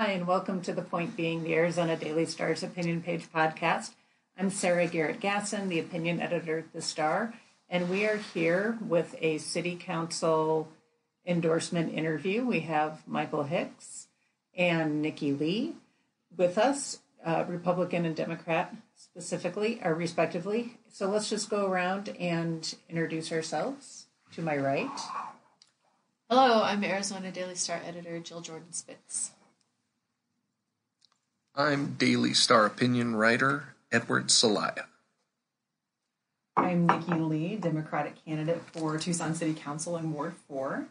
Hi, and welcome to The Point Being, the Arizona Daily Star's opinion page podcast. I'm Sarah Garrecht Gassen, the opinion editor at The Star, and we are here with a city council endorsement interview. We have Michael Hicks and Nikki Lee with us, uh, Republican and Democrat specifically, or respectively. So let's just go around and introduce ourselves. To my right, Hello, I'm Arizona Daily Star editor Jill Jordan Spitz. I'm Daily Star opinion writer Edward Celaya. I'm Nikki Lee, Democratic candidate for Tucson City Council in Ward 4.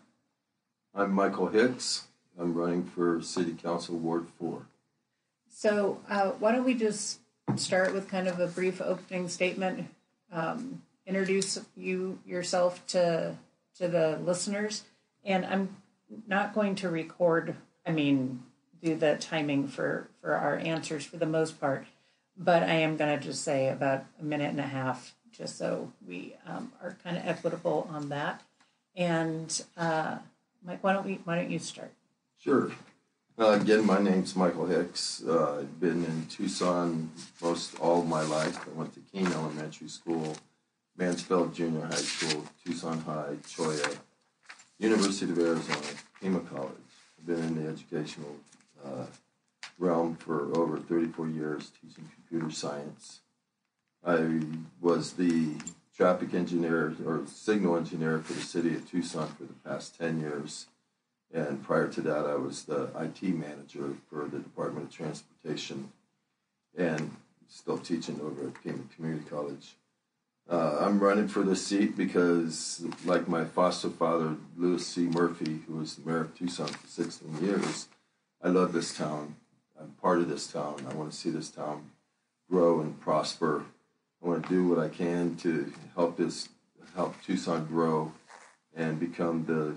I'm Michael Hicks. I'm running for City Council Ward 4. So uh, why don't we just start with kind of a brief opening statement? Um, introduce you yourself to to the listeners, and I'm not going to record. I mean, do the timing for for our answers for the most part, but I am going to just say about a minute and a half, just so we um, are kind of equitable on that. And uh, Mike, why don't we? Why don't you start? Sure. Uh, again, my name's Michael Hicks. Uh, I've been in Tucson most all my life. I went to Keene Elementary School, Mansfield Junior High School, Tucson High, Cholla, University of Arizona, Pima College. I've been in the educational uh, realm for over 34 years, teaching computer science. I was the traffic engineer or signal engineer for the city of Tucson for the past 10 years. And prior to that, I was the IT manager for the Department of Transportation and still teaching over at Pima Community College. Uh, I'm running for this seat because, like my foster father, Lewis C. Murphy, who was the mayor of Tucson for 16 years, I love this town. I'm part of this town. I want to see this town grow and prosper. I want to do what I can to help this, help Tucson grow and become the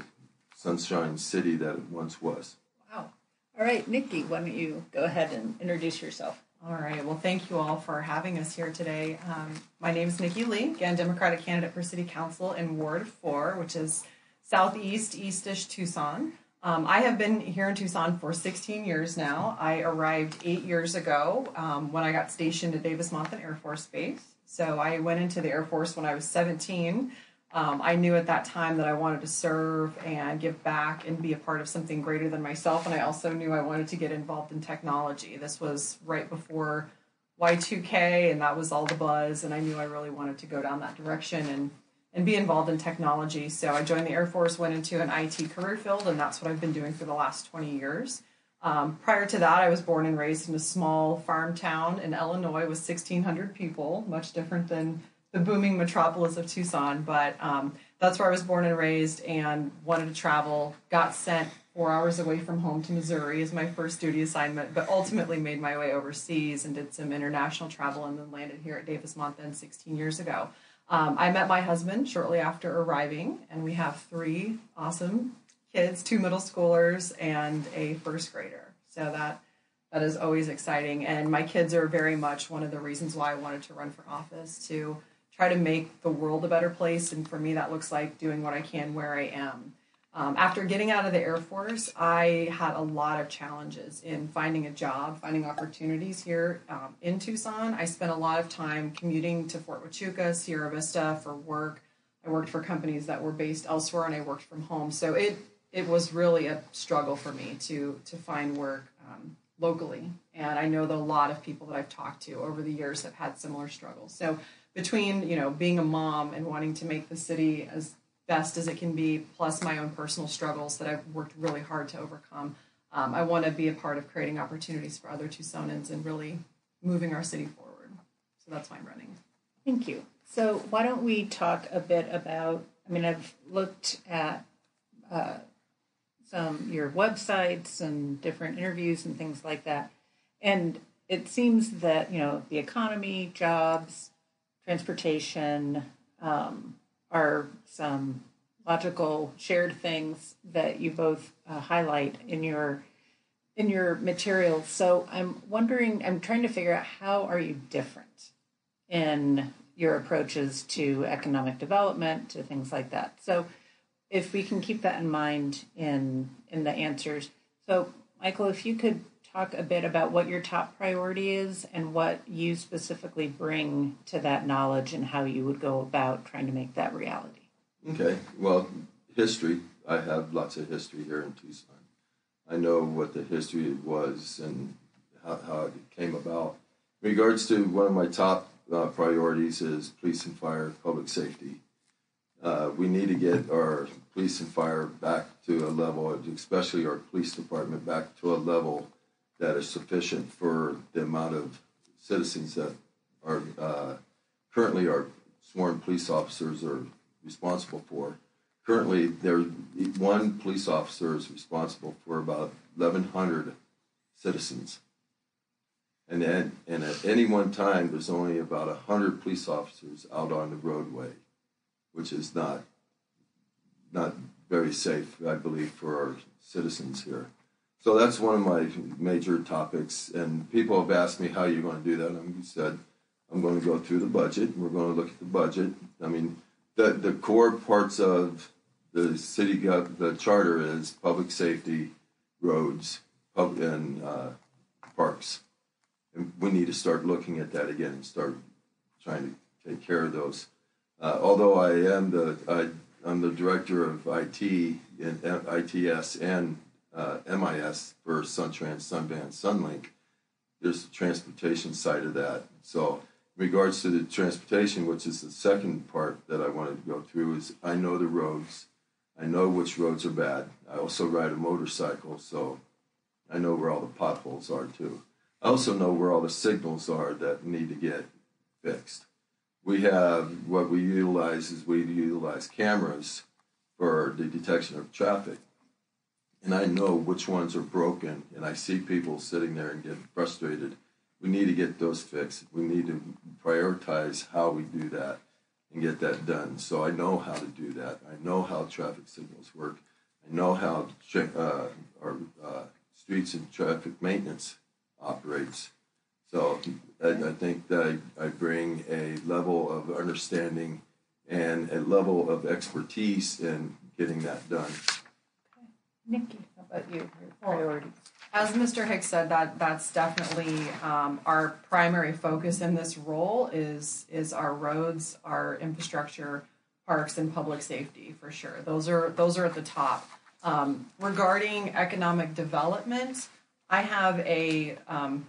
sunshine city that it once was. Wow. All right, Nikki, why don't you go ahead and introduce yourself? All right, well, thank you all for having us here today. Um, my name is Nikki Lee, again, Democratic candidate for City Council in Ward 4, which is southeast, eastish Tucson. Um, I have been here in Tucson for 16 years now. I arrived eight years ago um, when I got stationed at Davis Monthan Air Force Base. So I went into the Air Force when I was 17. Um, I knew at that time that I wanted to serve and give back and be a part of something greater than myself. And I also knew I wanted to get involved in technology. This was right before Y2K, and that was all the buzz. And I knew I really wanted to go down that direction and, and be involved in technology. So I joined the Air Force, went into an IT career field, and that's what I've been doing for the last 20 years. Um, prior to that, I was born and raised in a small farm town in Illinois with 1,600 people, much different than the booming metropolis of Tucson, but um, that's where I was born and raised and wanted to travel. Got sent four hours away from home to Missouri as my first duty assignment, but ultimately made my way overseas and did some international travel and then landed here at Davis Monthan 16 years ago. Um, I met my husband shortly after arriving, and we have three awesome kids two middle schoolers and a first grader. So that that is always exciting. And my kids are very much one of the reasons why I wanted to run for office to try to make the world a better place. And for me, that looks like doing what I can where I am. Um, after getting out of the Air Force, I had a lot of challenges in finding a job, finding opportunities here um, in Tucson. I spent a lot of time commuting to Fort Huachuca, Sierra Vista for work. I worked for companies that were based elsewhere, and I worked from home. So it it was really a struggle for me to to find work um, locally. And I know that a lot of people that I've talked to over the years have had similar struggles. So between you know being a mom and wanting to make the city as best as it can be, plus my own personal struggles that I've worked really hard to overcome. Um, I want to be a part of creating opportunities for other Tucsonans and really moving our city forward. So that's why I'm running. Thank you. So why don't we talk a bit about? I mean, I've looked at uh, some your websites and different interviews and things like that, and it seems that you know the economy, jobs, transportation um, are some logical shared things that you both uh, highlight in your in your materials. So I'm wondering, I'm trying to figure out how are you different in your approaches to economic development, to things like that. So if we can keep that in mind in in the answers. So Michael, if you could talk a bit about what your top priority is and what you specifically bring to that knowledge and how you would go about trying to make that reality? Okay, well, history. I have lots of history here in Tucson. I know what the history was and how, how it came about. In regards to one of my top uh, priorities is police and fire, public safety. Uh, we need to get our police and fire back to a level, especially our police department, back to a level that is sufficient for the amount of citizens that are uh, currently our sworn police officers are responsible for. Currently, there one police officer is responsible for about 1,100 citizens, and at, and at any one time, there's only about 100 police officers out on the roadway, which is not not very safe, I believe, for our citizens here. So that's one of my major topics, and people have asked me how you're going to do that. I said I'm going to go through the budget. We're going to look at the budget. I mean, the the core parts of the city the charter is public safety, roads, pub, and uh, parks, and we need to start looking at that again and start trying to take care of those. Uh, although I am the I, I'm the director of IT and ITS and uh, MIS for SunTrans, Sunvan, Sunlink. There's the transportation side of that. So regards to the transportation, which is the second part that I wanted to go through, is I know the roads. I know which roads are bad. I also ride a motorcycle, so I know where all the potholes are too. I also know where all the signals are that need to get fixed. We have what we utilize is we utilize cameras for the detection of traffic. And I know which ones are broken, and I see people sitting there and getting frustrated we need to get those fixed. We need to prioritize how we do that and get that done. So I know how to do that. I know how traffic signals work. I know how uh, our uh, streets and traffic maintenance operates. So I, I think that I, I bring a level of understanding and a level of expertise in getting that done. Okay. Nikki, how about you? Your priorities as Mr. Hicks said, that that's definitely um, our primary focus in this role is is our roads, our infrastructure, parks, and public safety for sure. Those are those are at the top. Um, regarding economic development, I have a um,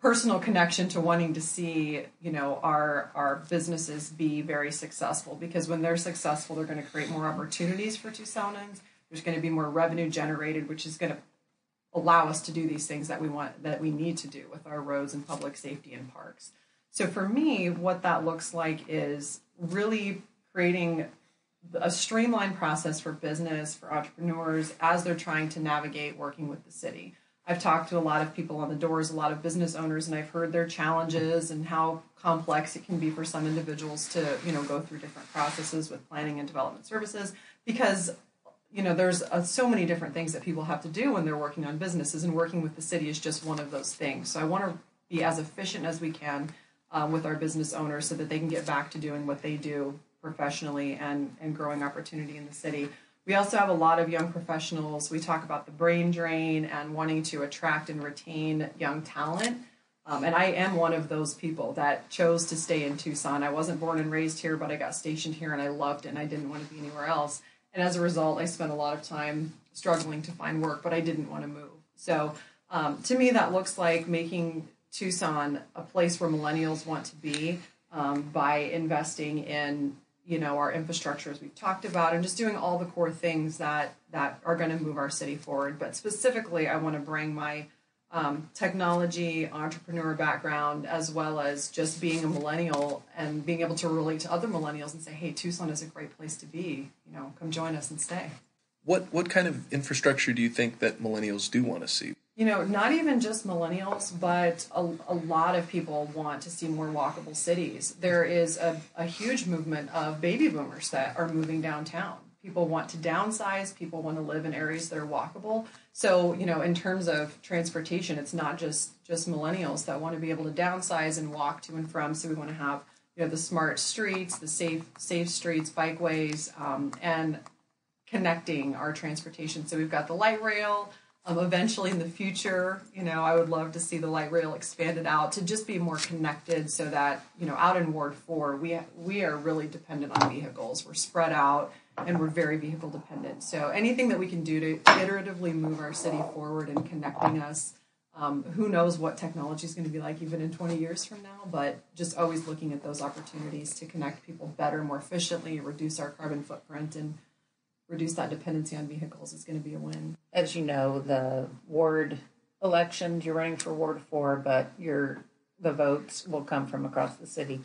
personal connection to wanting to see you know our our businesses be very successful because when they're successful, they're going to create more opportunities for Tucsonans. There's going to be more revenue generated, which is going to allow us to do these things that we want that we need to do with our roads and public safety and parks. So for me, what that looks like is really creating a streamlined process for business, for entrepreneurs as they're trying to navigate working with the city. I've talked to a lot of people on the doors, a lot of business owners, and I've heard their challenges and how complex it can be for some individuals to, you know, go through different processes with planning and development services because you know there's uh, so many different things that people have to do when they're working on businesses and working with the city is just one of those things so i want to be as efficient as we can um, with our business owners so that they can get back to doing what they do professionally and and growing opportunity in the city we also have a lot of young professionals we talk about the brain drain and wanting to attract and retain young talent um, and I am one of those people that chose to stay in Tucson. I wasn't born and raised here, but I got stationed here and I loved it and I didn't want to be anywhere else. And as a result, I spent a lot of time struggling to find work, but I didn't want to move. So um, to me, that looks like making Tucson a place where millennials want to be um, by investing in you know our infrastructure as we've talked about and just doing all the core things that that are going to move our city forward but specifically i want to bring my um, technology entrepreneur background as well as just being a millennial and being able to relate to other millennials and say hey tucson is a great place to be. You know come join us and stay. What what kind of infrastructure do you think that millennials do want to see? You know not even just millennials but a, a lot of people want to see more walkable cities. There is a, a huge movement of baby boomers that are moving downtown. People want to downsize. People want to live in areas that are walkable so you know in terms of transportation it's not just just millennials that want to be able to downsize and walk to and from. So we want to have you know the smart streets the safe safe streets bikeways um, and connecting our transportation. So we've got the light rail Um, eventually, in the future, you know, I would love to see the light rail expanded out to just be more connected, so that you know, out in Ward Four, we we are really dependent on vehicles. We're spread out, and we're very vehicle dependent. So anything that we can do to iteratively move our city forward and connecting us. Um, who knows what technology is going to be like even in 20 years from now, but just always looking at those opportunities to connect people better, more efficiently, reduce our carbon footprint, and reduce that dependency on vehicles is going to be a win. As you know, the ward elections, you're running for Ward Four, but your the votes will come from across the city.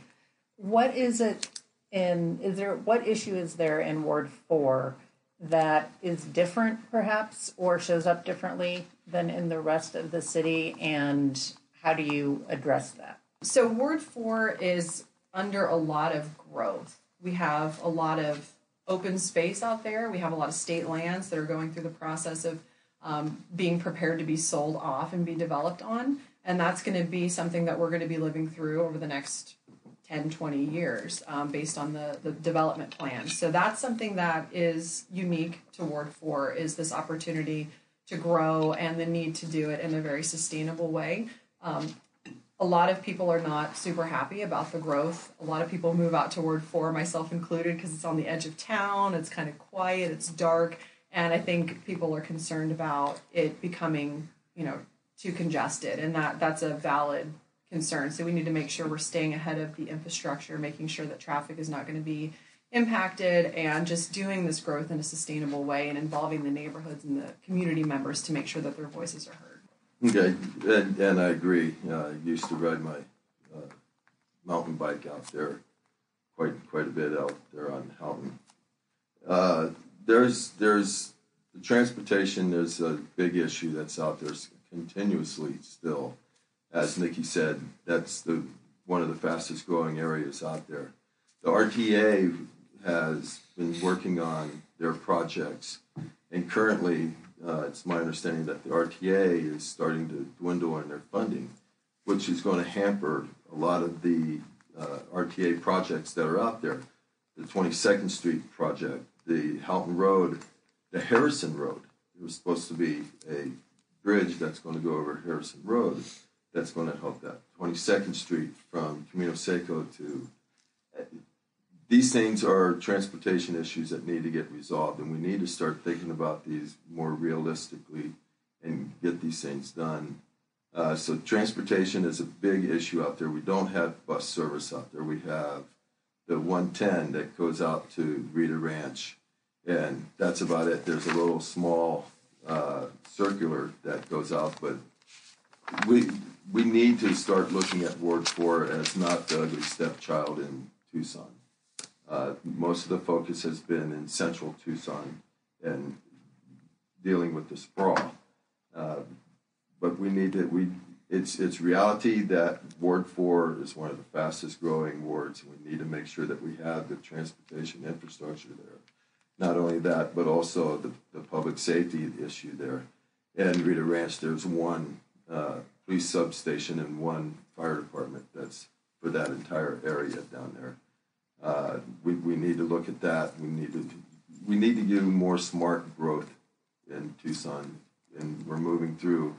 What is it in? Is there what issue is there in Ward Four that is different, perhaps, or shows up differently than in the rest of the city? And how do you address that? So Ward Four is under a lot of growth. We have a lot of open space out there. We have a lot of state lands that are going through the process of um, being prepared to be sold off and be developed on. And that's going to be something that we're going to be living through over the next 10, 20 years um, based on the, the development plan. So that's something that is unique to Ward 4 is this opportunity to grow and the need to do it in a very sustainable way. Um, a lot of people are not super happy about the growth. A lot of people move out to Ward 4, myself included, because it's on the edge of town, it's kind of quiet, it's dark, and I think people are concerned about it becoming, you know, too congested, and that that's a valid concern. So we need to make sure we're staying ahead of the infrastructure, making sure that traffic is not going to be impacted, and just doing this growth in a sustainable way and involving the neighborhoods and the community members to make sure that their voices are heard. Okay, and, and I agree. Uh, I used to ride my uh, mountain bike out there quite quite a bit out there on Houghton. Uh, there's there's the transportation. There's a big issue that's out there continuously still. As Nikki said, that's the one of the fastest growing areas out there. The RTA has been working on their projects, and currently uh, it's my understanding that the RTA is starting to dwindle in their funding, which is going to hamper a lot of the uh, RTA projects that are out there. The 22nd Street project, the Houghton Road, the Harrison Road. There was supposed to be a bridge that's going to go over Harrison Road that's going to help that. 22nd Street from Camino Seco to these things are transportation issues that need to get resolved, and we need to start thinking about these more realistically and get these things done. Uh, so transportation is a big issue out there. We don't have bus service out there. We have the 110 that goes out to Rita Ranch, and that's about it. There's a little small uh, circular that goes out, but we we need to start looking at Ward Four as not the ugly stepchild in Tucson. Uh, most of the focus has been in central Tucson and dealing with the sprawl. Uh, but we need to, we, it's, it's reality that Ward 4 is one of the fastest growing wards. We need to make sure that we have the transportation infrastructure there. Not only that, but also the, the public safety issue there. And Rita Ranch, there's one uh, police substation and one fire department that's for that entire area down there. Uh, we, we need to look at that. We need to we need to do more smart growth in Tucson, and we're moving through.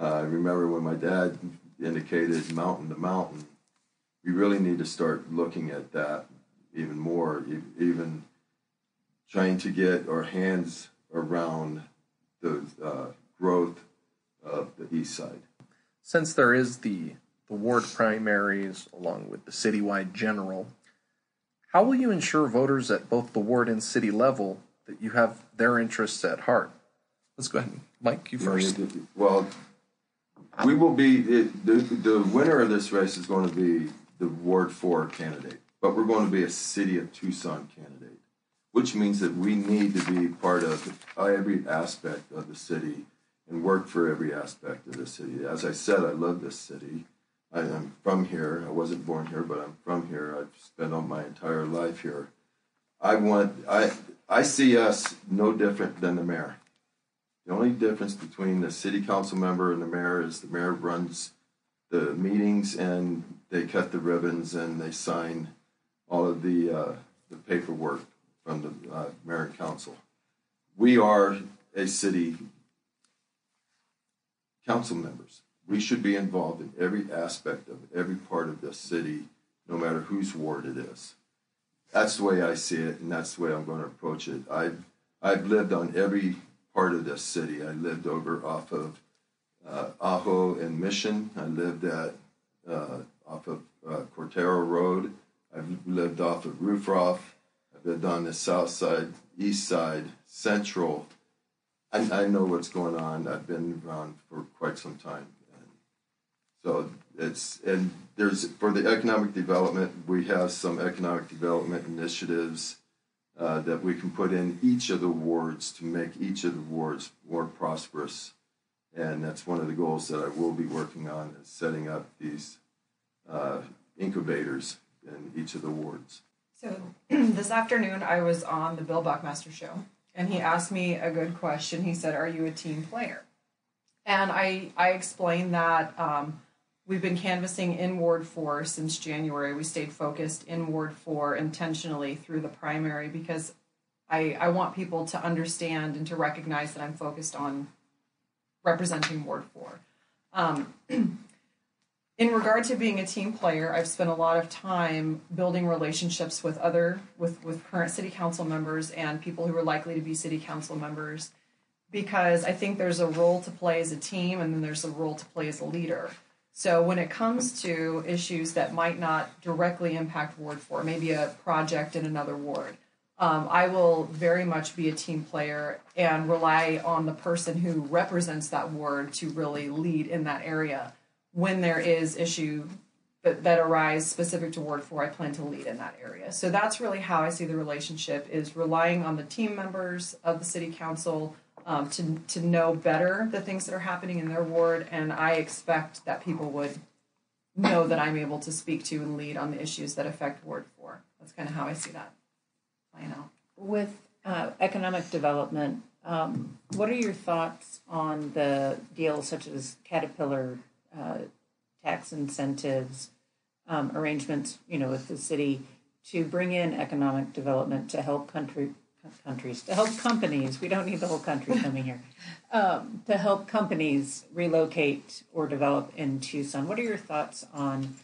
Uh, I remember when my dad indicated mountain to mountain. We really need to start looking at that even more, even trying to get our hands around the uh, growth of the east side. Since there is the the ward primaries along with the citywide general, how will you ensure voters at both the ward and city level that you have their interests at heart? Let's go ahead, Mike. You first. Well, we will be it, the the winner of this race is going to be the Ward Four candidate, but we're going to be a City of Tucson candidate, which means that we need to be part of every aspect of the city and work for every aspect of the city. As I said, I love this city. I am from here. I wasn't born here, but I'm from here. I've spent all my entire life here. I want I I see us no different than the mayor. The only difference between the city council member and the mayor is the mayor runs the meetings and they cut the ribbons and they sign all of the uh, the paperwork from the uh, mayor and council. We are a city council members. We should be involved in every aspect of every part of this city, no matter whose ward it is. That's the way I see it, and that's the way I'm going to approach it. I've I've lived on every part of this city. I lived over off of uh, Ajo and Mission. I lived at uh, off of uh, Cortaro Road. I've lived off of Ruthrauff. I've lived on the south side, east side, central. I, I know what's going on. I've been around for quite some time. And so it's and there's for the economic development, we have some economic development initiatives uh, that we can put in each of the wards to make each of the wards more prosperous. And that's one of the goals that I will be working on is setting up these uh, incubators in each of the wards. So this afternoon, I was on the Bill Buckmaster show, and he asked me a good question. He said, "Are you a team player?" And I I explained that um, we've been canvassing in Ward Four since January. We stayed focused in Ward Four intentionally through the primary because I I want people to understand and to recognize that I'm focused on representing Ward Four. Um, in regard to being a team player, I've spent a lot of time building relationships with other with with current city council members and people who are likely to be city council members because I think there's a role to play as a team and then there's a role to play as a leader. So when it comes to issues that might not directly impact Ward 4, maybe a project in another ward, um, I will very much be a team player and rely on the person who represents that ward to really lead in that area when there is issue that, that arise specific to Ward 4, I plan to lead in that area. So that's really how I see the relationship is relying on the team members of the city council um, to, to know better the things that are happening in their ward. And I expect that people would know that I'm able to speak to and lead on the issues that affect Ward 4. That's kind of how I see that playing out. With uh, economic development, um, what are your thoughts on the deals such as Caterpillar uh, tax incentives, um, arrangements, you know, with the city to bring in economic development to help country countries to help companies. We don't need the whole country coming here um, to help companies relocate or develop in Tucson. What are your thoughts on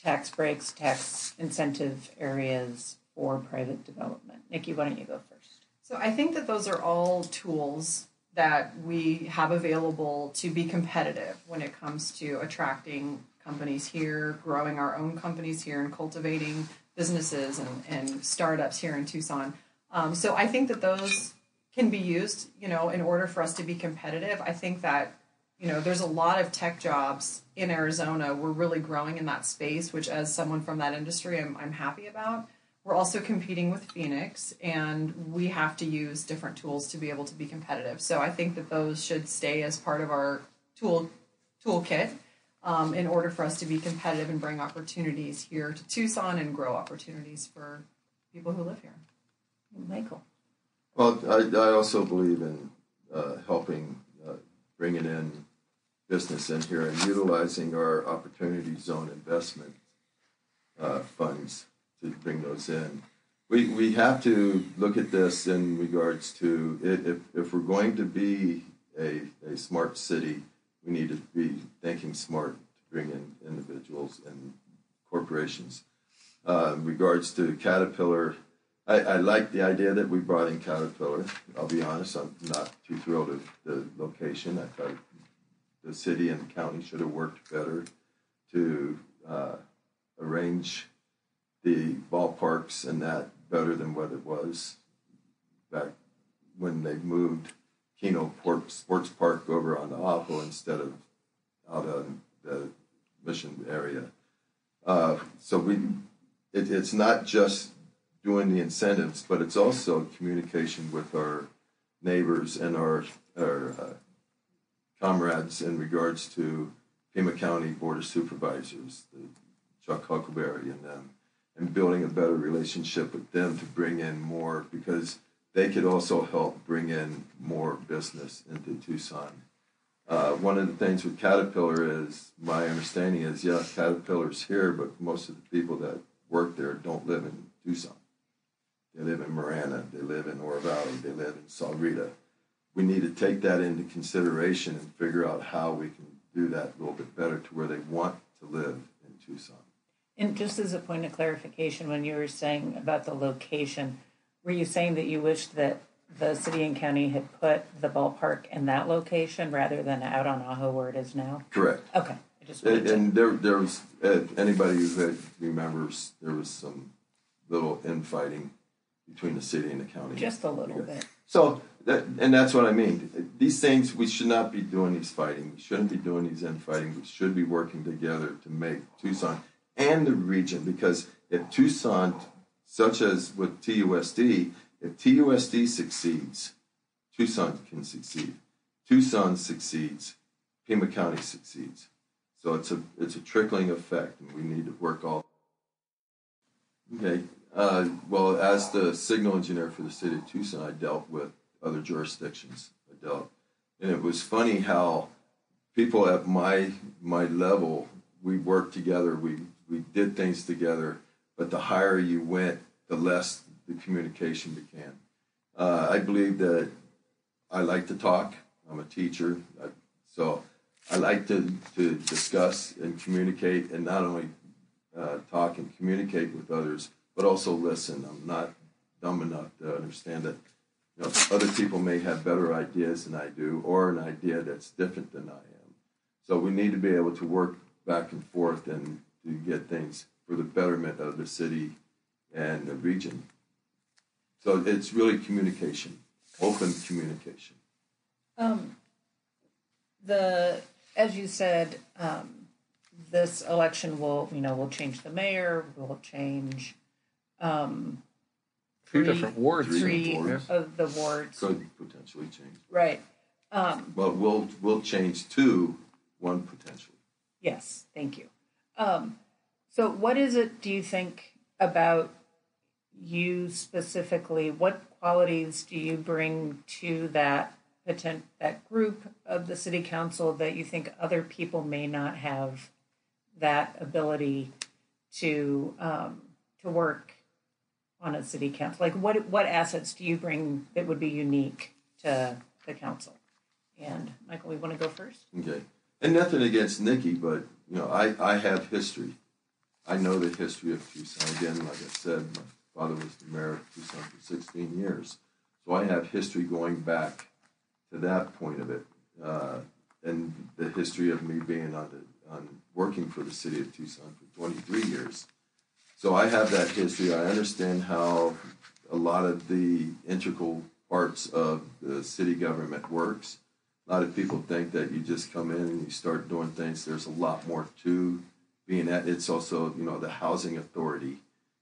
tax breaks, tax incentive areas for private development? Nikki, why don't you go first? So I think that those are all tools that we have available to be competitive when it comes to attracting companies here, growing our own companies here, and cultivating businesses and, and startups here in Tucson. Um, so I think that those can be used, you know, in order for us to be competitive. I think that, you know, there's a lot of tech jobs in Arizona. We're really growing in that space, which as someone from that industry, I'm, I'm happy about. We're also competing with Phoenix, and we have to use different tools to be able to be competitive. So I think that those should stay as part of our tool toolkit um, in order for us to be competitive and bring opportunities here to Tucson and grow opportunities for people who live here. Michael. Well, I, I also believe in uh, helping uh, bringing in business in here and utilizing our opportunity zone investment uh, funds to bring those in. We, we have to look at this in regards to if, if we're going to be a, a smart city, we need to be thinking smart to bring in individuals and corporations. Uh, in regards to Caterpillar, I, I like the idea that we brought in Caterpillar. I'll be honest, I'm not too thrilled with the location. I thought the city and county should have worked better to uh, arrange the ballparks and that better than what it was back when they moved Kino Port Sports Park over on the Ajo instead of out on the Mission area. Uh, so we, it, it's not just doing the incentives, but it's also communication with our neighbors and our, our uh, comrades in regards to Pima County Board of Supervisors, Chuck Huckelberry and them and building a better relationship with them to bring in more because they could also help bring in more business into Tucson. Uh, one of the things with Caterpillar is my understanding is yes, Caterpillar's here, but most of the people that work there don't live in Tucson. They live in Marana, they live in Oro Valley, they live in Sahuarita. we need to take that into consideration and figure out how we can do that a little bit better to where they want to live in Tucson. And just as a point of clarification, when you were saying about the location, were you saying that you wished that the city and county had put the ballpark in that location rather than out on Ajo where it is now? Correct. Okay, I just And, to. and there, there was, uh, anybody who remembers, there was some little infighting between the city and the county. Just a little bit. So that, and that's what I mean. These things we should not be doing these fighting. We shouldn't be doing these infighting. We should be working together to make Tucson and the region because if Tucson, such as with TUSD, if TUSD succeeds, Tucson can succeed. Tucson succeeds, Pima County succeeds. So it's a it's a trickling effect, and we need to work all. Okay. Uh, well, as the signal engineer for the city of Tucson, I dealt with other jurisdictions. I dealt, and it was funny how people at my my level we worked together. We we did things together, but the higher you went, the less the communication became. Uh, I believe that I like to talk. I'm a teacher, I, so I like to to discuss and communicate, and not only uh, talk and communicate with others, but also listen. I'm not dumb enough to understand that you know, other people may have better ideas than I do, or an idea that's different than I am. So we need to be able to work back and forth and to get things for the betterment of the city and the region. So it's really communication, open communication. Um, the, as you said, um, this election will, you know, will change the mayor, will change, um, Two Three- different wards. Three. three wards. of the wards. Could potentially change. Right. Um, Well, we'll we'll change to one potentially. Yes, thank you. Um, so, what is it do you think about you specifically? What qualities do you bring to that potent, that group of the city council that you think other people may not have that ability to um, to work on a city council? Like, what what assets do you bring that would be unique to the council? And Michael, we want to go first. Okay. And nothing against Nikki, but you know, I, I have history. I know the history of Tucson. Again, like I said, my father was the mayor of Tucson for 16 years. So I have history going back to that point of it. Uh, and the history of me being on the on working for the city of Tucson for 23 years. So I have that history. I understand how a lot of the integral parts of the city government works. A lot of people think that you just come in and you start doing things. There's a lot more to being at. It's also, you know, the housing authority.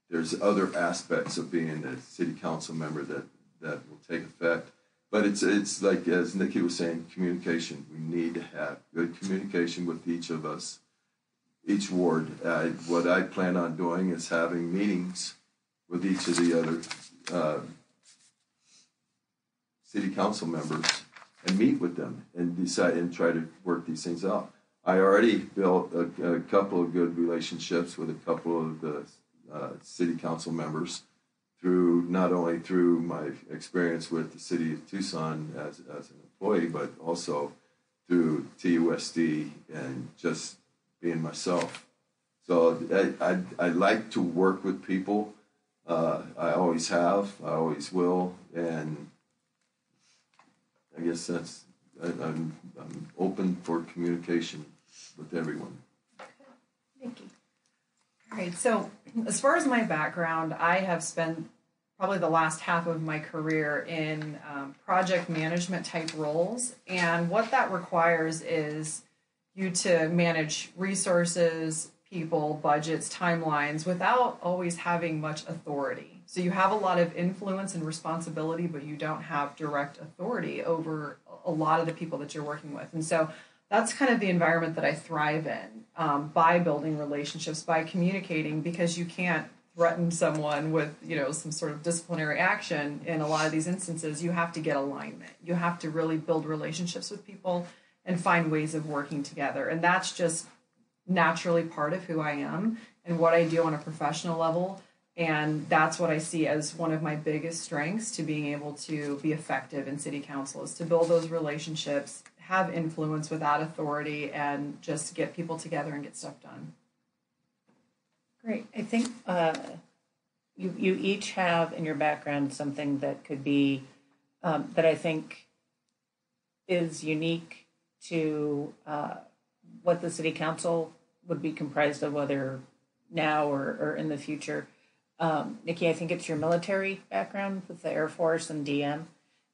There's other aspects of being a city council member that that will take effect. But it's it's like as Nikki was saying, communication. We need to have good communication with each of us, each ward. Uh, what I plan on doing is having meetings with each of the other uh, city council members and meet with them and decide and try to work these things out. I already built a, a couple of good relationships with a couple of the uh, city council members through not only through my experience with the city of Tucson as, as an employee, but also through TUSD and just being myself. So I, I, I like to work with people. Uh, I always have, I always will, and I guess that's I, I'm I'm open for communication with everyone. Nikki. All right. So, as far as my background, I have spent probably the last half of my career in um, project management type roles. And what that requires is you to manage resources, people, budgets, timelines without always having much authority. So, you have a lot of influence and responsibility, but you don't have direct authority over a lot of the people that you're working with. And so, that's kind of the environment that I thrive in um, by building relationships, by communicating, because you can't threaten someone with you know some sort of disciplinary action. In a lot of these instances, you have to get alignment. You have to really build relationships with people and find ways of working together, and that's just naturally part of who I am and what I do on a professional level. And that's what I see as one of my biggest strengths to being able to be effective in city council is to build those relationships, have influence without authority, and just get people together and get stuff done. Great. I think uh, you you each have in your background something that could be um, that I think is unique to uh, what the city council would be comprised of, whether now or, or in the future. Um, Nikki, I think it's your military background with the Air Force and DM.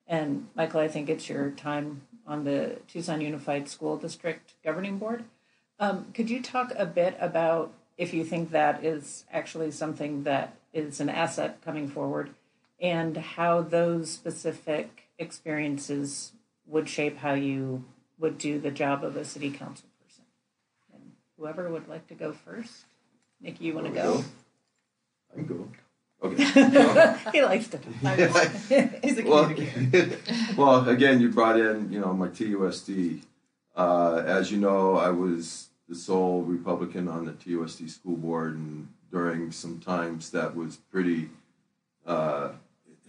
And Michael, I think it's your time on the Tucson Unified School District Governing Board. Um, could you talk a bit about if you think that is actually something that is an asset coming forward and how those specific experiences would shape how you would do the job of a city council person? And whoever would like to go first. Nikki, you want to go? I can go. Okay. he likes to. He's a well, well, again, you brought in, you know, my TUSD. Uh, as you know, I was the sole Republican on the TUSD school board, and during some times that was pretty uh,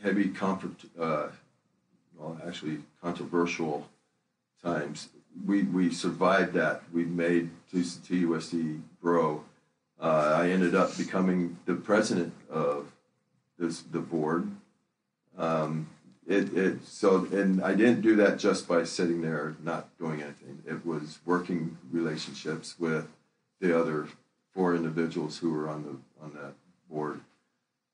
heavy, comfort, uh, well, actually controversial times. We we survived that. We made TUSD grow. Uh, I ended up becoming the president of this the board. Um, it, it so and I didn't do that just by sitting there not doing anything. It was working relationships with the other four individuals who were on the on that board.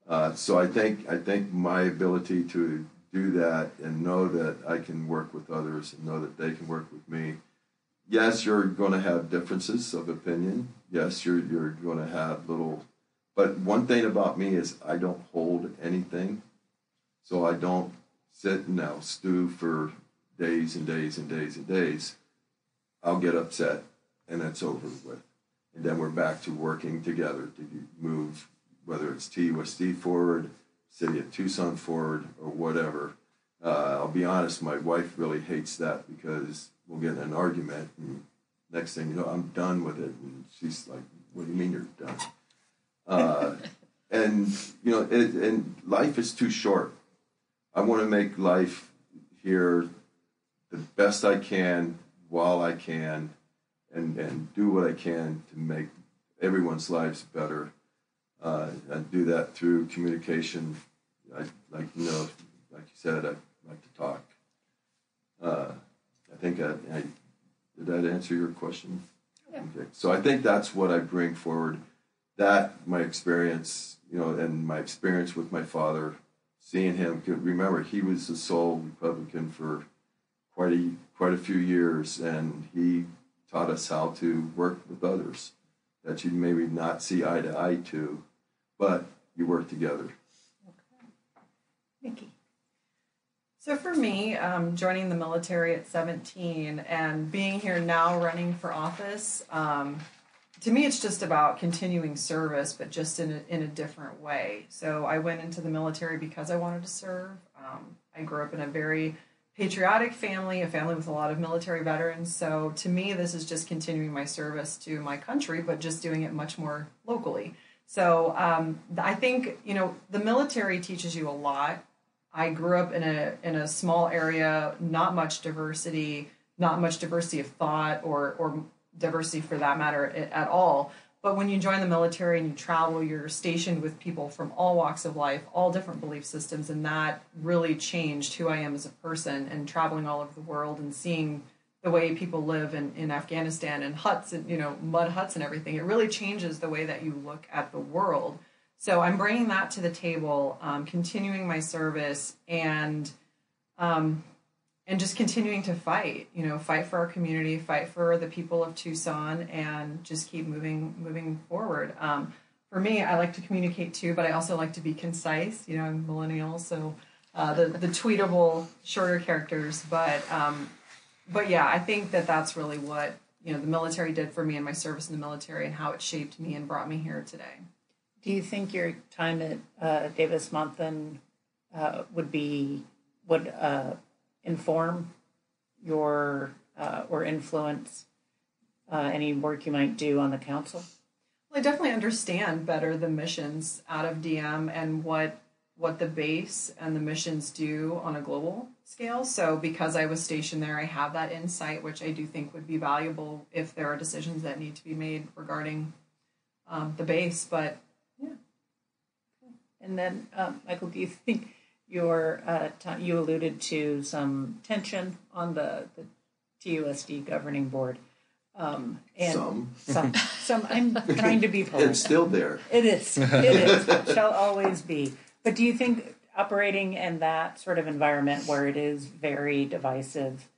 Uh, so I think I think my ability to do that and know that I can work with others and know that they can work with me. Yes, you're going to have differences of opinion. Yes, you're you're going to have little but one thing about me is I don't hold anything. So I don't sit and I'll stew for days and days and days and days. I'll get upset and that's over with. And then we're back to working together to move, whether it's TUSD forward, City of Tucson forward, or whatever. Uh, I'll be honest, my wife really hates that because we'll get in an argument and next thing you know, I'm done with it. And she's like, What do you mean you're done? Uh, and you know, it, and life is too short. I want to make life here the best I can while I can, and and do what I can to make everyone's lives better. Uh, and do that through communication. I like you know, like you said, I like to talk. Uh, I think I, I did that answer your question. Yeah. Okay. So I think that's what I bring forward that my experience, you know, and my experience with my father, seeing him. Remember, he was the sole Republican for quite a quite a few years, and he taught us how to work with others that you maybe not see eye to eye to, but you work together. Okay. Nikki. So for me, um, joining the military at 17 and being here now running for office, um, to me, it's just about continuing service, but just in a, in a different way. So I went into the military because I wanted to serve. Um, I grew up in a very patriotic family, a family with a lot of military veterans. So to me, this is just continuing my service to my country, but just doing it much more locally. So um, I think you know the military teaches you a lot. I grew up in a in a small area, not much diversity, not much diversity of thought or or diversity for that matter at all. But when you join the military and you travel, you're stationed with people from all walks of life, all different belief systems, and that really changed who I am as a person. And traveling all over the world and seeing the way people live in, in Afghanistan and huts and you know mud huts and everything, it really changes the way that you look at the world. So I'm bringing that to the table, um, continuing my service, and um, and just continuing to fight you know fight for our community fight for the people of tucson and just keep moving moving forward. Um, for me i like to communicate too but i also like to be concise you know i'm millennial so uh, the, the tweetable shorter characters but um, but yeah i think that that's really what you know the military did for me and my service in the military and how it shaped me and brought me here today do you think your time at uh, davis monthan uh, would be would uh, inform your uh, or influence uh, any work you might do on the council? Well, I definitely understand better the missions out of DM and what what the base and the missions do on a global scale. So because I was stationed there, I have that insight, which I do think would be valuable if there are decisions that need to be made regarding um, the base. But And then, um, Michael, do you think your uh, t- you alluded to some tension on the, the TUSD governing board? Um, and Some. some, some. I'm trying to be polite. It's still there. It is. It is. Shall always be. But do you think operating in that sort of environment where it is very divisive,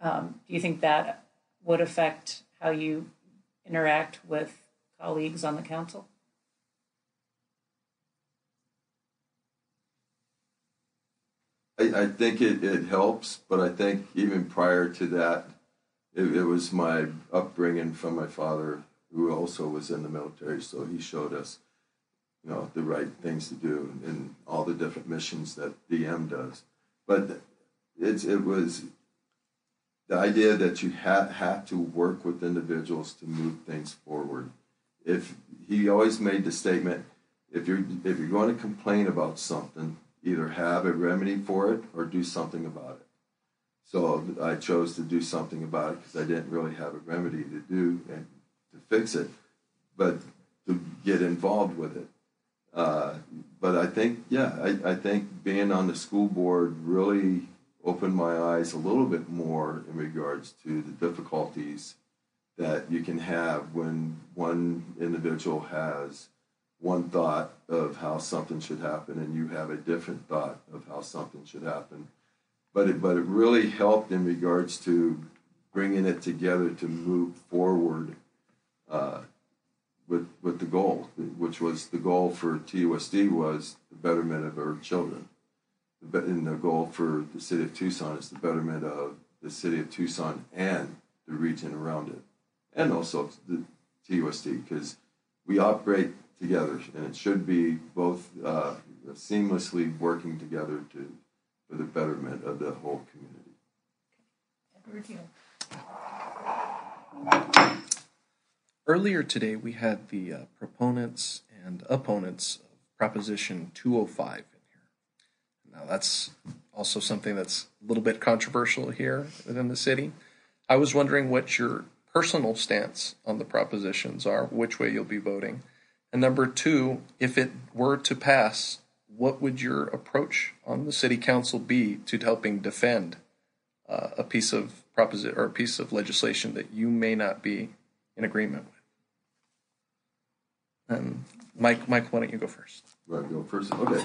um, do you think that would affect how you interact with colleagues on the council? I, I think it, it helps, but I think even prior to that, it, it was my upbringing from my father, who also was in the military. So he showed us, you know, the right things to do in all the different missions that DM does. But it's it was the idea that you have have to work with individuals to move things forward. If he always made the statement, if you're if you're going to complain about something, either have a remedy for it or do something about it. So I chose to do something about it because I didn't really have a remedy to do and to fix it, but to get involved with it. Uh, but I think, yeah, I, I think being on the school board really opened my eyes a little bit more in regards to the difficulties that you can have when one individual has one thought of how something should happen and you have a different thought of how something should happen. But it, but it really helped in regards to bringing it together to move forward uh, with, with the goal, which was the goal for TUSD was the betterment of our children. And the goal for the city of Tucson is the betterment of the city of Tucson and the region around it, and also the TUSD, because we operate together, and it should be both uh, seamlessly working together to for the betterment of the whole community. Edward. Earlier today, we had the uh, proponents and opponents of Proposition 205 in here. Now, that's also something that's a little bit controversial here within the city. I was wondering what your personal stance on the propositions are, which way you'll be voting. And number two, if it were to pass, what would your approach on the city council be to helping defend uh, a piece of proposition or a piece of legislation that you may not be in agreement with? And Mike, Mike, why don't you go first? I go first? Okay.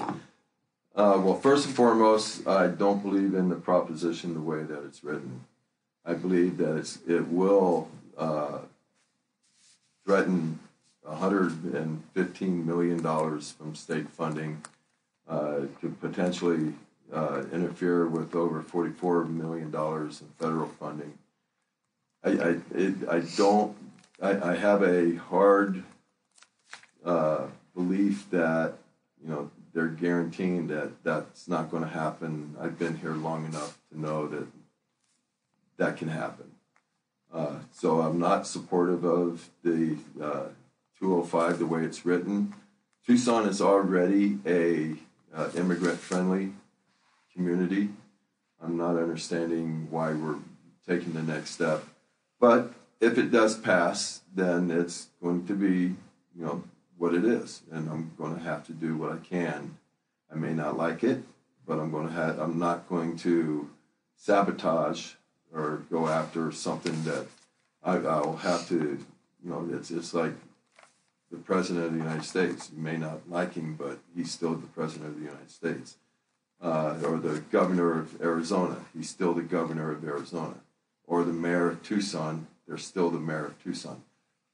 Uh, well, first and foremost, I don't believe in the proposition the way that it's written. I believe that it will uh, threaten 115 million dollars from state funding uh, to potentially uh, interfere with over 44 million dollars in federal funding. I I, it, I don't. I, I have a hard uh, belief that you know they're guaranteeing that that's not going to happen. I've been here long enough to know that that can happen. Uh, so I'm not supportive of the uh, 205 the way it's written. Tucson is already a uh, immigrant friendly community. I'm not understanding why we're taking the next step. But if it does pass, then it's going to be, you know, what it is, and I'm going to have to do what I can. I may not like it, but I'm going to have. I'm not going to sabotage or go after something that I, I'll have to. You know, it's it's like the president of the United States. You may not like him, but he's still the president of the United States. Uh, or the governor of Arizona, he's still the governor of Arizona. Or the mayor of Tucson, they're still the mayor of Tucson.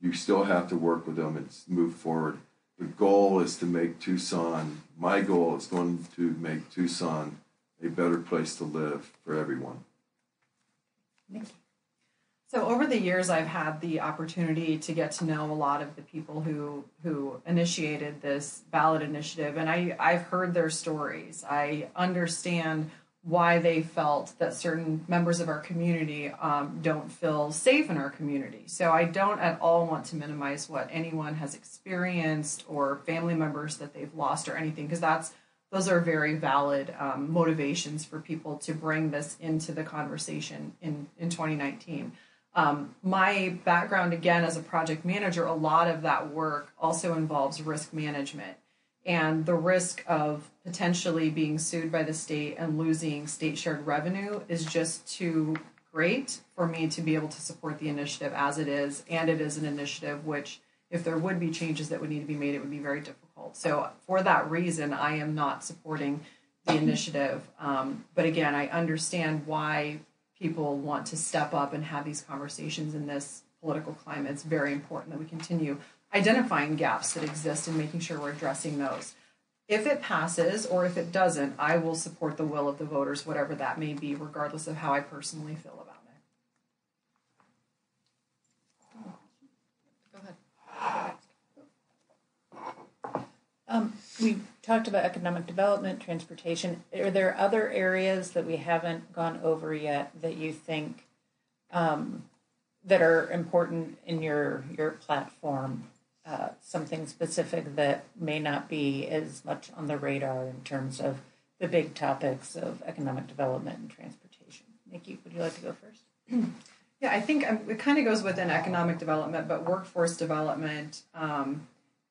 You still have to work with them and move forward. The goal is to make Tucson, my goal is going to make Tucson a better place to live for everyone. Nikki. So over the years, I've had the opportunity to get to know a lot of the people who who initiated this ballot initiative, and I I've heard their stories. I understand why they felt that certain members of our community um, don't feel safe in our community. So I don't at all want to minimize what anyone has experienced or family members that they've lost or anything, because that's those are very valid um, motivations for people to bring this into the conversation in in 2019. Um, my background again as a project manager, a lot of that work also involves risk management and the risk of potentially being sued by the state and losing state shared revenue is just too great for me to be able to support the initiative as it is. And it is an initiative which if there would be changes that would need to be made it would be very difficult. So for that reason i am not supporting the initiative. Um, but again i understand why people want to step up and have these conversations in this political climate it's very important that we continue identifying gaps that exist and making sure we're addressing those. If it passes or if it doesn't, I will support the will of the voters, whatever that may be, regardless of how I personally feel about it. Go ahead. Um, we talked about economic development, transportation. Are there other areas that we haven't gone over yet that you think um, that are important in your your platform? Uh, something specific that may not be as much on the radar in terms of the big topics of economic development and transportation. Nikki, would you like to go first? Yeah, I think um, it kind of goes within economic development, but workforce development, um,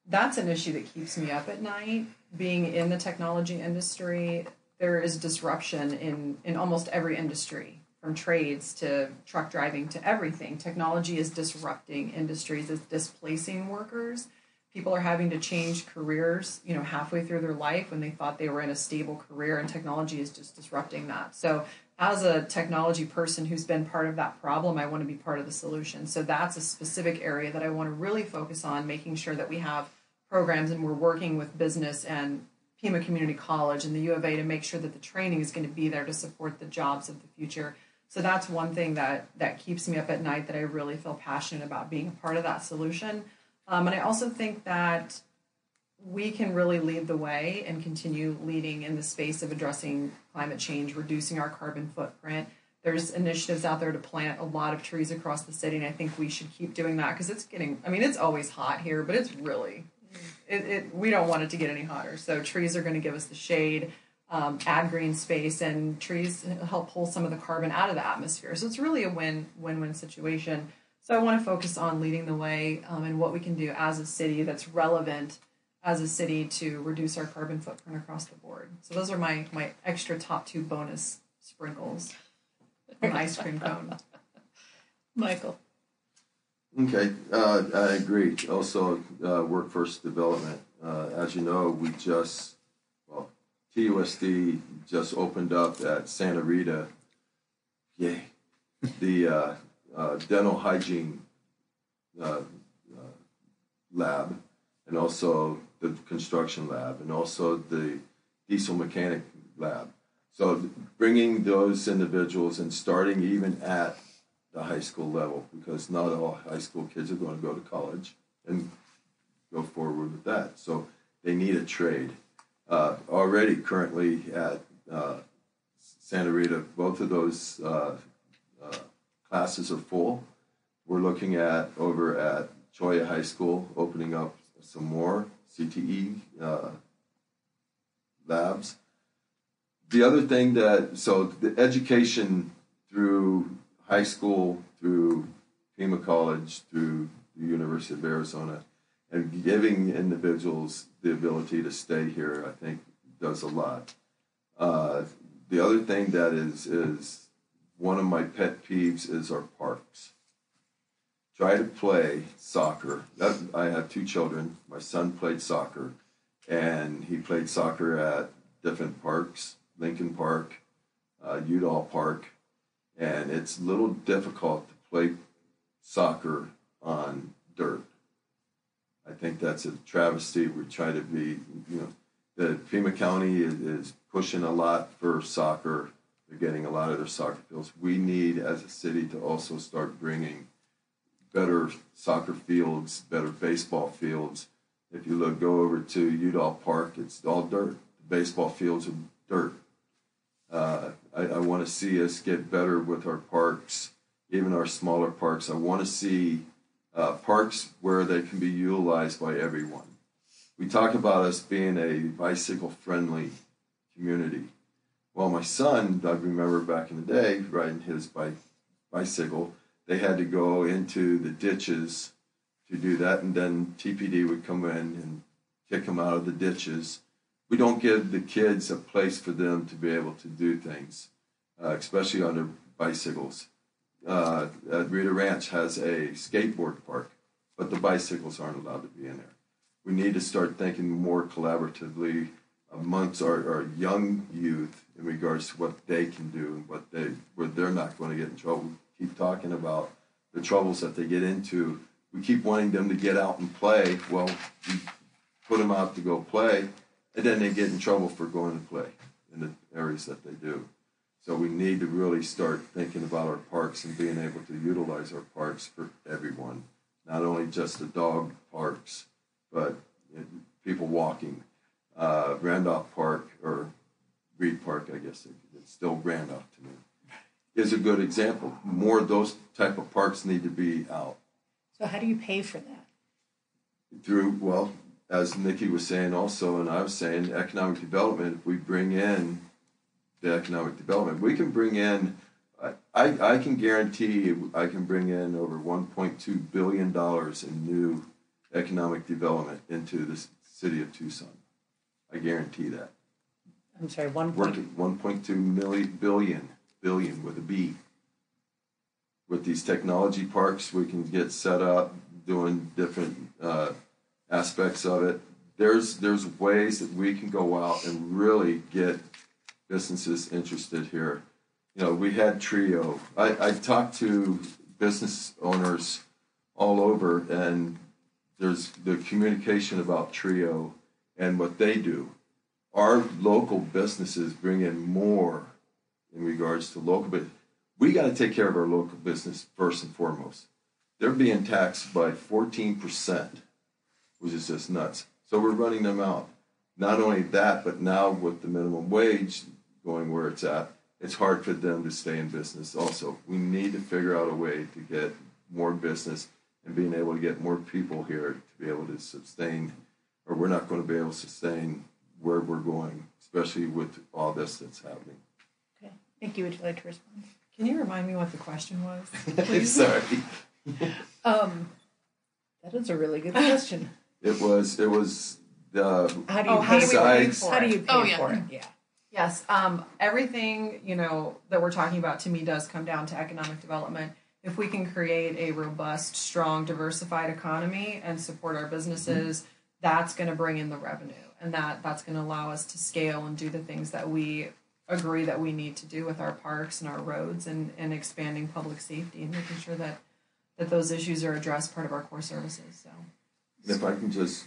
that's an issue that keeps me up at night. Being in the technology industry, there is disruption in, in almost every industry, from trades to truck driving to everything. Technology is disrupting industries, it's displacing workers. People are having to change careers, you know, halfway through their life when they thought they were in a stable career, and technology is just disrupting that. So as a technology person who's been part of that problem, I want to be part of the solution. So that's a specific area that I want to really focus on, making sure that we have programs and we're working with business and Pima Community College and the U of A to make sure that the training is going to be there to support the jobs of the future. So that's one thing that that keeps me up at night that I really feel passionate about being a part of that solution. Um, and I also think that we can really lead the way and continue leading in the space of addressing climate change, reducing our carbon footprint. There's initiatives out there to plant a lot of trees across the city, and I think we should keep doing that because it's getting. I mean, it's always hot here, but it's really. It, it, we don't want it to get any hotter. So trees are going to give us the shade, um, add green space, and trees help pull some of the carbon out of the atmosphere. So it's really a win win win situation. So I want to focus on leading the way um, and what we can do as a city that's relevant as a city to reduce our carbon footprint across the board. So those are my my extra top two bonus sprinkles An ice cream cone. Michael. Okay, uh, I agree. Also, uh, workforce development. Uh, as you know, we just, well, TUSD just opened up at Santa Rita. Yay. The uh, uh, dental hygiene uh, lab, and also the construction lab, and also the diesel mechanic lab. So, bringing those individuals and starting even at the high school level because not all high school kids are going to go to college and go forward with that. So they need a trade. Uh, already, currently at uh, Santa Rita, both of those uh, uh classes are full. We're looking at over at Cholla High School opening up some more CTE uh, labs. The other thing that, so the education through high school through Pima College through the University of Arizona and giving individuals the ability to stay here, I think, does a lot. Uh, the other thing that is is one of my pet peeves is our parks. Try to play soccer. That, I have two children. My son played soccer, and he played soccer at different parks, Lincoln Park, uh, Udall Park, and it's a little difficult to play soccer on dirt. I think that's a travesty. We try to be, you know, the Pima County is, is pushing a lot for soccer. They're getting a lot of their soccer fields. We need, as a city, to also start bringing better soccer fields, better baseball fields. If you look, go over to Udall Park, it's all dirt. The baseball fields are dirt. Uh, I, I want to see us get better with our parks, even our smaller parks. I want to see uh, parks where they can be utilized by everyone. We talk about us being a bicycle friendly community. Well, my son, I remember back in the day, riding his bike, bicycle, they had to go into the ditches to do that, and then TPD would come in and kick them out of the ditches. We don't give the kids a place for them to be able to do things, uh, especially on their bicycles. Uh, Rita Ranch has a skateboard park, but the bicycles aren't allowed to be in there. We need to start thinking more collaboratively amongst our, our young youth in regards to what they can do and what they where they're not going to get in trouble. We keep talking about the troubles that they get into. We keep wanting them to get out and play. Well, we put them out to go play, and then they get in trouble for going to play in the areas that they do. So we need to really start thinking about our parks and being able to utilize our parks for everyone, not only just the dog parks, but people walking. Uh, Randolph Park or Reid Park, I guess it's still Randolph to me, is a good example. More of those type of parks need to be out. So how do you pay for that? Through well, as Nikki was saying also, and I was saying, economic development. We bring in the economic development, we can bring in. I, I can guarantee I can bring in over 1.2 billion dollars in new economic development into the city of Tucson. I guarantee that. I'm sorry, one point. at 1.2 million billion billion with a B. With these technology parks, we can get set up doing different uh, aspects of it. There's there's ways that we can go out and really get businesses interested here. You know, we had TREO. I, I talked to business owners all over, and there's the communication about TREO and what they do. Our local businesses bring in more in regards to local, but we got to take care of our local business first and foremost. They're being taxed by 14%, which is just nuts. So we're running them out. Not only that, but now with the minimum wage going where it's at, it's hard for them to stay in business also. We need to figure out a way to get more business and being able to get more people here to be able to sustain, or we're not going to be able to sustain where we're going, especially with all this that's happening. Okay. Nikki, would you like to respond? Can you remind me what the question was? Please sorry. Um, that is a really good question. It was it was the How do you Oh, pay how do we for it? How do you pay Oh, yeah. for it? Yeah. Yes, um, everything you know that we're talking about to me does come down to economic development. If we can create a robust, strong, diversified economy and support our businesses, that's going to bring in the revenue, and that that's going to allow us to scale and do the things that we agree that we need to do with our parks and our roads and, and expanding public safety and making sure that that those issues are addressed part of our core services. So. If I can just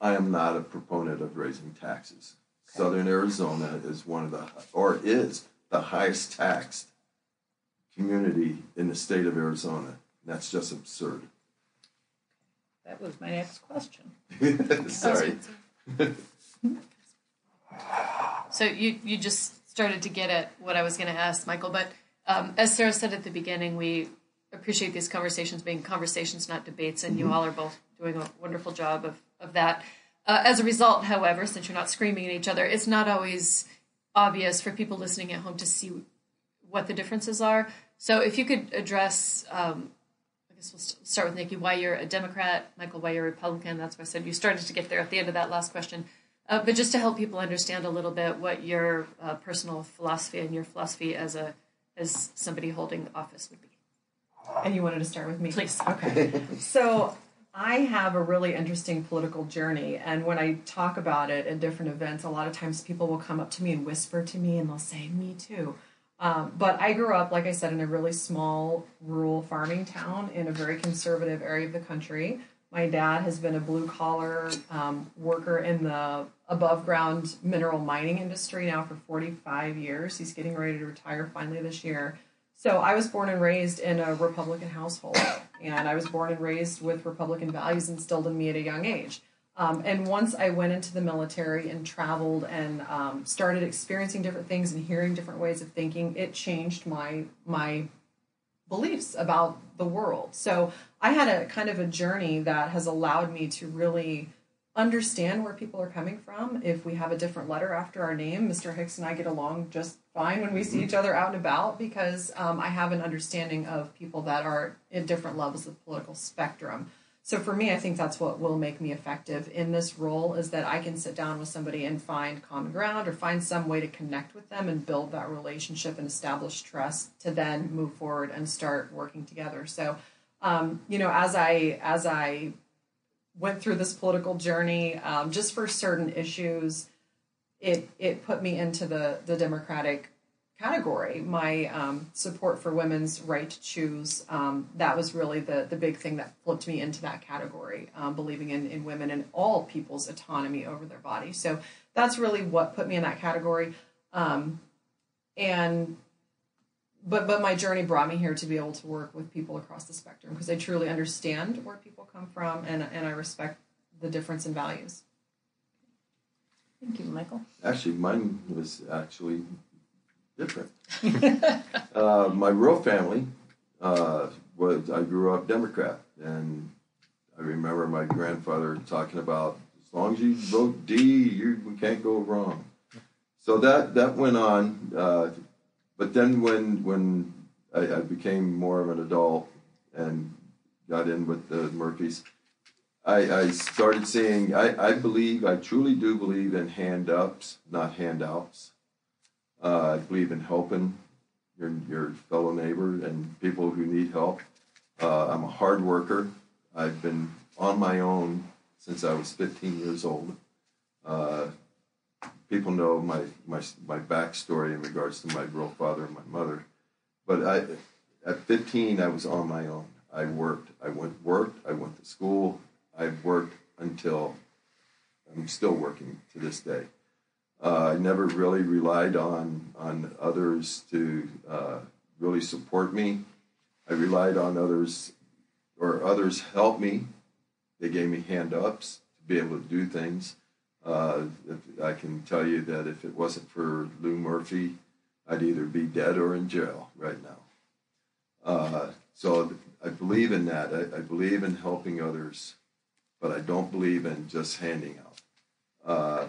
I am not a proponent of raising taxes. Southern Arizona is one of the or is the highest taxed community in the state of Arizona. That's just absurd. That was my next question. Sorry. So you you just started to get at what I was going to ask, Michael. But um, as Sarah said at the beginning, we appreciate these conversations being conversations, not debates, and you all are both doing a wonderful job of of that. Uh, as a result, however, since you're not screaming at each other, it's not always obvious for people listening at home to see what the differences are. So if you could address. Um, I guess we'll start with Nikki. Why you're a Democrat, Michael? Why you're a Republican? That's why I said you started to get there at the end of that last question. Uh, but just to help people understand a little bit what your uh, personal philosophy and your philosophy as a as somebody holding office would be. And you wanted to start with me? Please. Okay. so I have a really interesting political journey. And when I talk about it at different events, a lot of times people will come up to me and whisper to me and they'll say, Me too. Um, but I grew up, like I said, in a really small rural farming town in a very conservative area of the country. My dad has been a blue collar um, worker in the above ground mineral mining industry now for 45 years. He's getting ready to retire finally this year. So I was born and raised in a Republican household, and I was born and raised with Republican values instilled in me at a young age. Um, and once I went into the military and traveled and um, started experiencing different things and hearing different ways of thinking, it changed my my beliefs about the world. So I had a kind of a journey that has allowed me to really understand where people are coming from. If we have a different letter after our name, Mr. Hicks and I get along just fine when we see each other out and about because um, I have an understanding of people that are in different levels of political spectrum. So for me, I think that's what will make me effective in this role is that I can sit down with somebody and find common ground or find some way to connect with them and build that relationship and establish trust to then move forward and start working together. So, um, you know, as I as I went through this political journey, um, just for certain issues, it it put me into the the Democratic category. My um, support for women's right to choose um, that was really the the big thing that flipped me into that category. Um, believing in in women and all people's autonomy over their body. So that's really what put me in that category. Um, and but but my journey brought me here to be able to work with people across the spectrum because I truly understand where people come from and and I respect the difference in values. Thank you, Michael. Actually, mine was actually different. uh, my real family uh, was I grew up Democrat, and I remember my grandfather talking about as long as you vote D, you can't go wrong. So that that went on, uh, but then when when I, I became more of an adult and got in with the Murphys, I, I started seeing. I, I believe I truly do believe in hand ups, not handouts. Uh, I believe in helping your your fellow neighbor and people who need help. Uh, I'm a hard worker. I've been on my own since I was 15 years old. Uh, people know my, my my backstory in regards to my real father and my mother. But I, at 15, I was on my own. I worked. I went worked. I went to school. I worked until I'm still working to this day. Uh, I never really relied on on others to uh, really support me. I relied on others, or others helped me. They gave me hand ups to be able to do things. Uh, I can tell you that if it wasn't for Lou Murphy, I'd either be dead or in jail right now. Uh, so I believe in that. I, I, believe in helping others, but I don't believe in just handing out. Uh,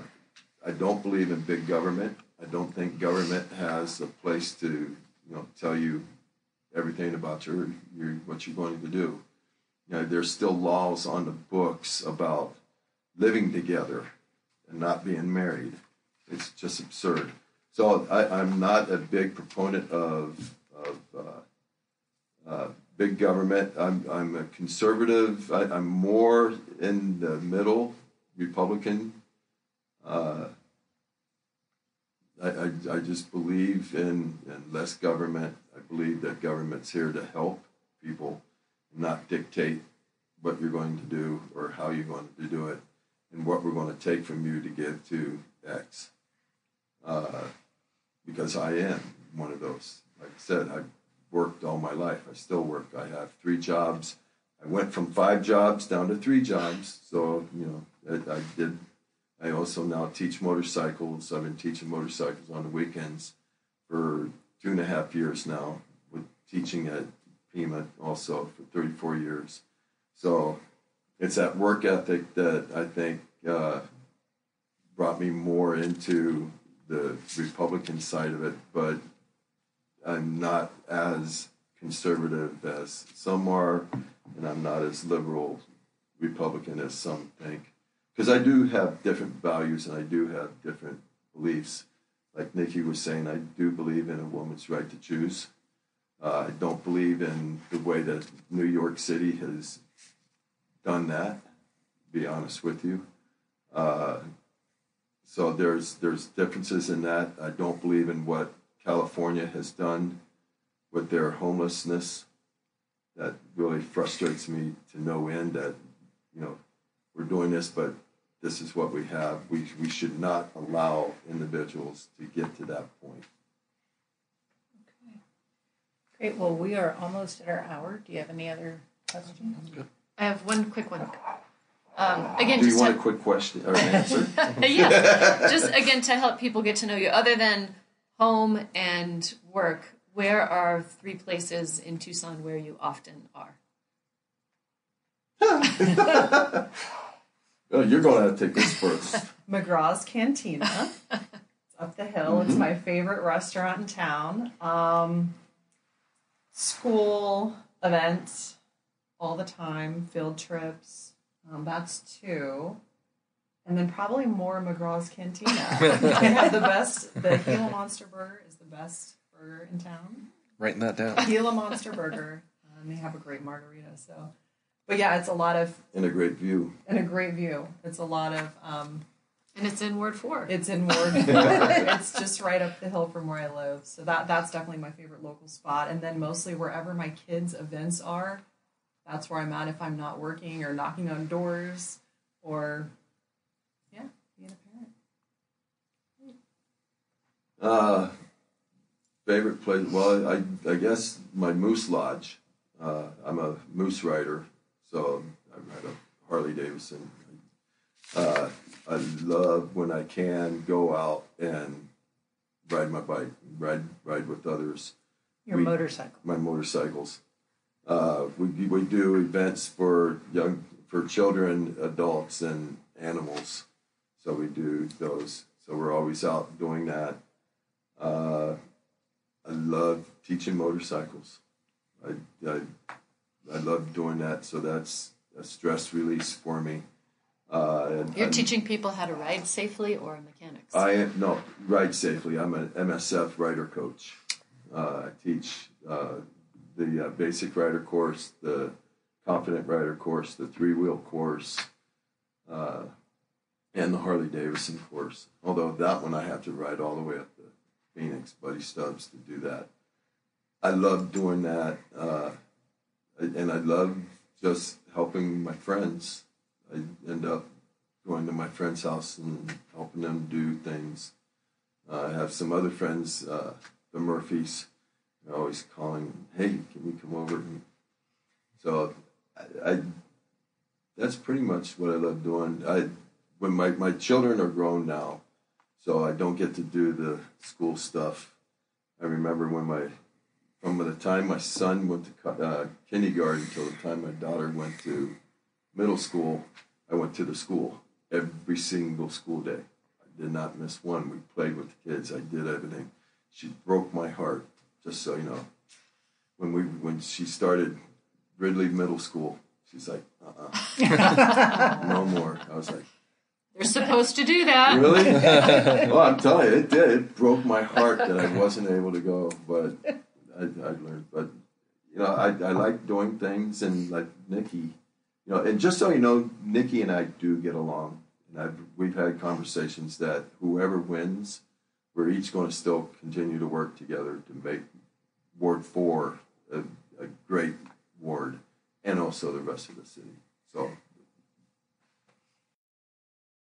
I don't believe in big government. I don't think government has a place to, you know, tell you everything about your, your what you're going to do. You know, there's still laws on the books about living together and not being married. It's just absurd. So I, am not a big proponent of, of uh, uh, big government. I'm, I'm a conservative. I, am more in the middle, Republican. Uh, I, I, I, just believe in, in less government. I believe that government's here to help people, not dictate what you're going to do or how you're going to do it and what we're going to take from you to give to X. Uh, because I am one of those. Like I said, I've worked all my life. I still work. I have three jobs. I went from five jobs down to three jobs. So, you know, I, I did. I also now teach motorcycles. I've been teaching motorcycles on the weekends for two and a half years now, with teaching at Pima also for 34 years. So it's that work ethic that I think uh, brought me more into the Republican side of it, but I'm not as conservative as some are, and I'm not as liberal Republican as some think. Because I do have different values and I do have different beliefs. Like Nikki was saying, I do believe in a woman's right to choose. Uh, I don't believe in the way that New York City has done that. Be honest with you. Uh, so there's there's differences in that. I don't believe in what California has done with their homelessness. That really frustrates me to no end. That you know we're doing this, but this is what we have. We we should not allow individuals to get to that point. Okay. Great. Well, we are almost at our hour. Do you have any other questions? Good. I have one quick one. Um, again, Do you just want to, a quick question or answer? yeah, just again to help people get to know you. Other than home and work, where are three places in Tucson where you often are? oh, you're going to have to take this first. McGraw's Cantina. it's up the hill. It's my favorite restaurant in town. Um, school events all the time, field trips. Um, that's two. And then probably more McGraw's Cantina. they have the best, the Gila Monster Burger is the best burger in town. Writing that down. Gila Monster Burger. And they have a great margarita. So, but yeah, it's a lot of, And a great view. and a great view. It's a lot of, um, And it's in Ward Four. it's in Ward. it's just right up the hill from where I live, so that that's definitely my favorite local spot. And then mostly wherever my kids' events are, that's where I'm at. If I'm not working or knocking on doors, or yeah, being a parent. Uh, favorite place? Well, I I guess my Moose Lodge. Uh, I'm a moose rider, so I ride a Harley Davidson. Uh, I love when I can go out and ride my bike, ride ride with others. Your We- motorcycle. my motorcycles. Uh, we we do events for young for children, adults, and animals. So we do those. So we're always out doing that. Uh, I love teaching motorcycles. I, I I love doing that. So that's a stress release for me. Uh, You're I'm- teaching people how to ride safely or mechanics. I am no ride safely. I'm an MSF rider coach. Uh, I teach uh, the uh, basic rider course, the confident rider course, the three wheel course, uh, and the Harley Davidson course. Although that one I have to ride all the way up to Phoenix, Buddy Stubbs, to do that. I love doing that, uh, and I love just helping my friends. I end up going to my friend's house and helping them do things. Uh, I have some other friends, uh, the Murphys, always calling, "Hey, can we come over?" And so, I, I that's pretty much what I love doing. I when my my children are grown now, so I don't get to do the school stuff. I remember when my from the time my son went to uh, kindergarten till the time my daughter went to middle school, I went to the school every single school day. I did not miss one. We played with the kids. I did everything. She broke my heart, just so you know. When we when she started Gridley Middle School, she's like, uh uh no more. I was like, They're supposed to do that. really? well, I'm telling you, it did. It broke my heart that I wasn't able to go, but I, I learned. But you know, I, I like doing things, and like Nikki, you know, and just so you know, Nikki and I do get along, and I've we've had conversations that whoever wins, we're each going to still continue to work together to make Ward Four a, a great ward, and also the rest of the city. So